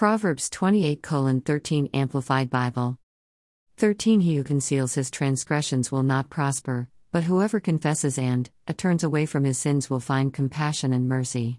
Proverbs 28:13 13 Amplified Bible. 13 He who conceals his transgressions will not prosper, but whoever confesses and uh, turns away from his sins will find compassion and mercy.